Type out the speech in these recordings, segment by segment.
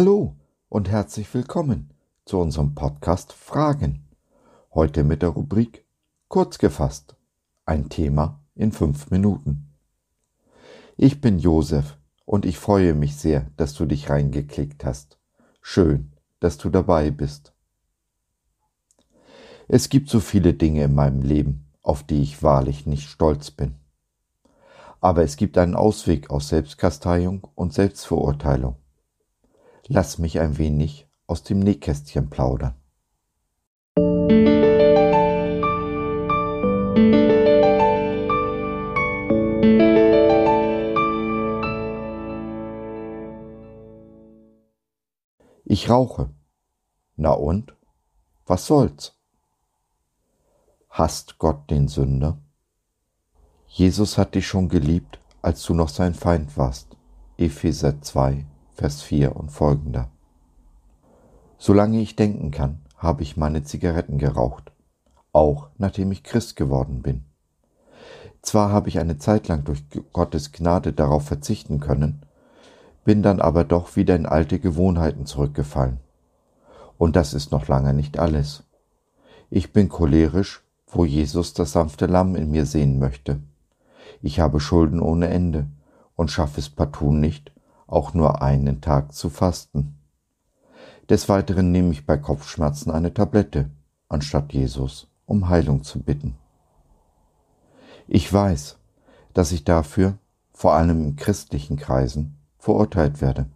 Hallo und herzlich willkommen zu unserem Podcast Fragen. Heute mit der Rubrik Kurz gefasst. Ein Thema in fünf Minuten. Ich bin Josef und ich freue mich sehr, dass du dich reingeklickt hast. Schön, dass du dabei bist. Es gibt so viele Dinge in meinem Leben, auf die ich wahrlich nicht stolz bin. Aber es gibt einen Ausweg aus Selbstkasteiung und Selbstverurteilung. Lass mich ein wenig aus dem Nähkästchen plaudern. Ich rauche. Na und? Was soll's? Hasst Gott den Sünder? Jesus hat dich schon geliebt, als du noch sein Feind warst. Epheser 2, Vers 4 und folgender. Solange ich denken kann, habe ich meine Zigaretten geraucht, auch nachdem ich Christ geworden bin. Zwar habe ich eine Zeit lang durch Gottes Gnade darauf verzichten können, bin dann aber doch wieder in alte Gewohnheiten zurückgefallen. Und das ist noch lange nicht alles. Ich bin cholerisch, wo Jesus das sanfte Lamm in mir sehen möchte. Ich habe Schulden ohne Ende und schaffe es partout nicht, auch nur einen Tag zu fasten. Des Weiteren nehme ich bei Kopfschmerzen eine Tablette, anstatt Jesus um Heilung zu bitten. Ich weiß, dass ich dafür, vor allem in christlichen Kreisen, verurteilt werde.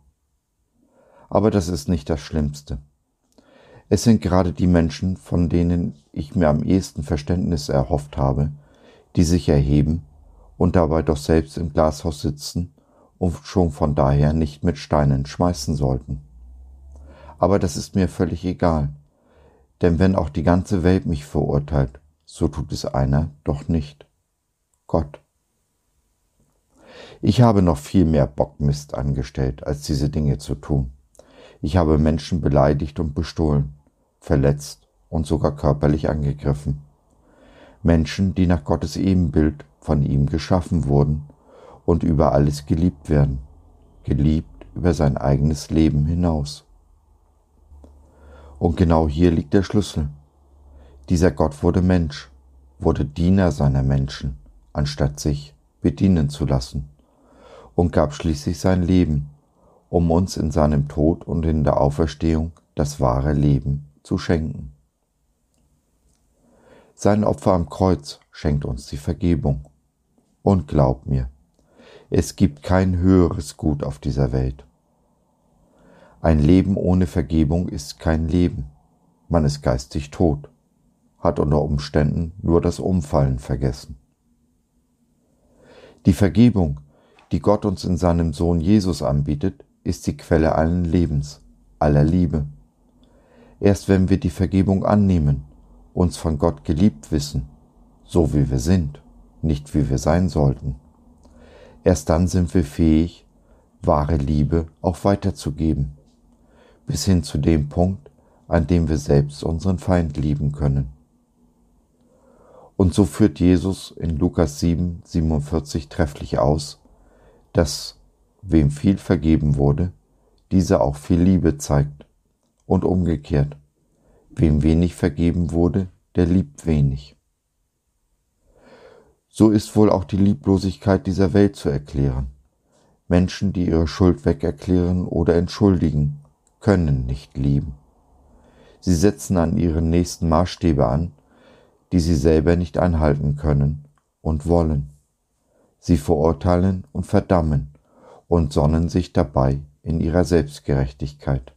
Aber das ist nicht das Schlimmste. Es sind gerade die Menschen, von denen ich mir am ehesten Verständnis erhofft habe, die sich erheben und dabei doch selbst im Glashaus sitzen und schon von daher nicht mit Steinen schmeißen sollten. Aber das ist mir völlig egal, denn wenn auch die ganze Welt mich verurteilt, so tut es einer doch nicht. Gott. Ich habe noch viel mehr Bockmist angestellt, als diese Dinge zu tun. Ich habe Menschen beleidigt und bestohlen, verletzt und sogar körperlich angegriffen. Menschen, die nach Gottes Ebenbild von ihm geschaffen wurden und über alles geliebt werden, geliebt über sein eigenes Leben hinaus. Und genau hier liegt der Schlüssel. Dieser Gott wurde Mensch, wurde Diener seiner Menschen, anstatt sich bedienen zu lassen, und gab schließlich sein Leben, um uns in seinem Tod und in der Auferstehung das wahre Leben zu schenken. Sein Opfer am Kreuz schenkt uns die Vergebung. Und glaub mir, es gibt kein höheres Gut auf dieser Welt. Ein Leben ohne Vergebung ist kein Leben. Man ist geistig tot, hat unter Umständen nur das Umfallen vergessen. Die Vergebung, die Gott uns in seinem Sohn Jesus anbietet, ist die Quelle allen Lebens, aller Liebe. Erst wenn wir die Vergebung annehmen, uns von Gott geliebt wissen, so wie wir sind, nicht wie wir sein sollten, Erst dann sind wir fähig, wahre Liebe auch weiterzugeben, bis hin zu dem Punkt, an dem wir selbst unseren Feind lieben können. Und so führt Jesus in Lukas 7, 47 trefflich aus, dass wem viel vergeben wurde, dieser auch viel Liebe zeigt und umgekehrt, wem wenig vergeben wurde, der liebt wenig. So ist wohl auch die Lieblosigkeit dieser Welt zu erklären. Menschen, die ihre Schuld wegerklären oder entschuldigen, können nicht lieben. Sie setzen an ihren nächsten Maßstäbe an, die sie selber nicht einhalten können und wollen. Sie verurteilen und verdammen und sonnen sich dabei in ihrer Selbstgerechtigkeit.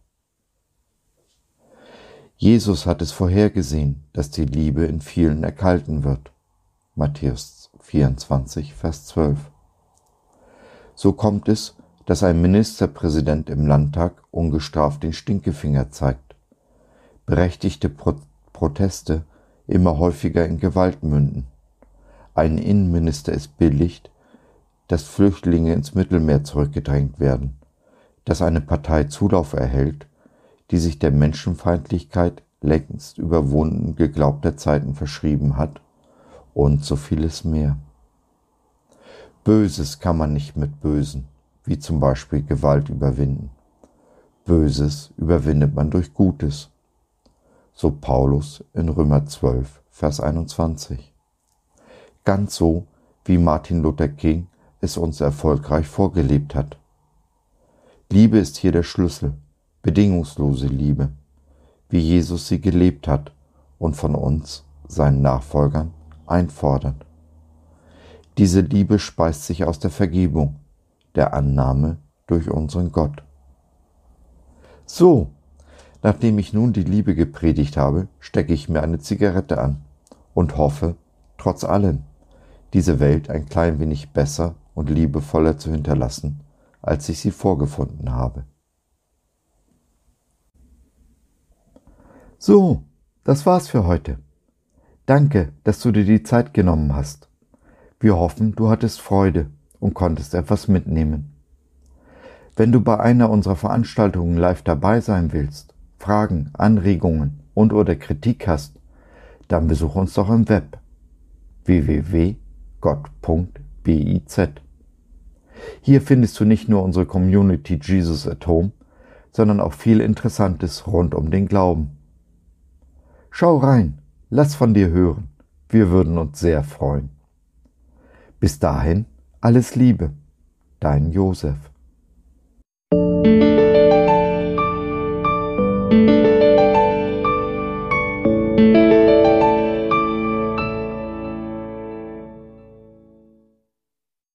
Jesus hat es vorhergesehen, dass die Liebe in vielen erkalten wird. Matthäus 24, Vers 12. So kommt es, dass ein Ministerpräsident im Landtag ungestraft den Stinkefinger zeigt, berechtigte Pro Proteste immer häufiger in Gewalt münden, ein Innenminister es billigt, dass Flüchtlinge ins Mittelmeer zurückgedrängt werden, dass eine Partei Zulauf erhält, die sich der Menschenfeindlichkeit längst überwunden geglaubter Zeiten verschrieben hat und so vieles mehr. Böses kann man nicht mit Bösen, wie zum Beispiel Gewalt, überwinden. Böses überwindet man durch Gutes. So Paulus in Römer 12, Vers 21. Ganz so, wie Martin Luther King es uns erfolgreich vorgelebt hat. Liebe ist hier der Schlüssel, bedingungslose Liebe, wie Jesus sie gelebt hat und von uns, seinen Nachfolgern, einfordert. Diese Liebe speist sich aus der Vergebung, der Annahme durch unseren Gott. So, nachdem ich nun die Liebe gepredigt habe, stecke ich mir eine Zigarette an und hoffe, trotz allem, diese Welt ein klein wenig besser und liebevoller zu hinterlassen, als ich sie vorgefunden habe. So, das war's für heute. Danke, dass du dir die Zeit genommen hast. Wir hoffen, du hattest Freude und konntest etwas mitnehmen. Wenn du bei einer unserer Veranstaltungen live dabei sein willst, Fragen, Anregungen und oder Kritik hast, dann besuch uns doch im Web www.gott.biz. Hier findest du nicht nur unsere Community Jesus at Home, sondern auch viel Interessantes rund um den Glauben. Schau rein, lass von dir hören, wir würden uns sehr freuen. Bis dahin, alles Liebe, dein Josef.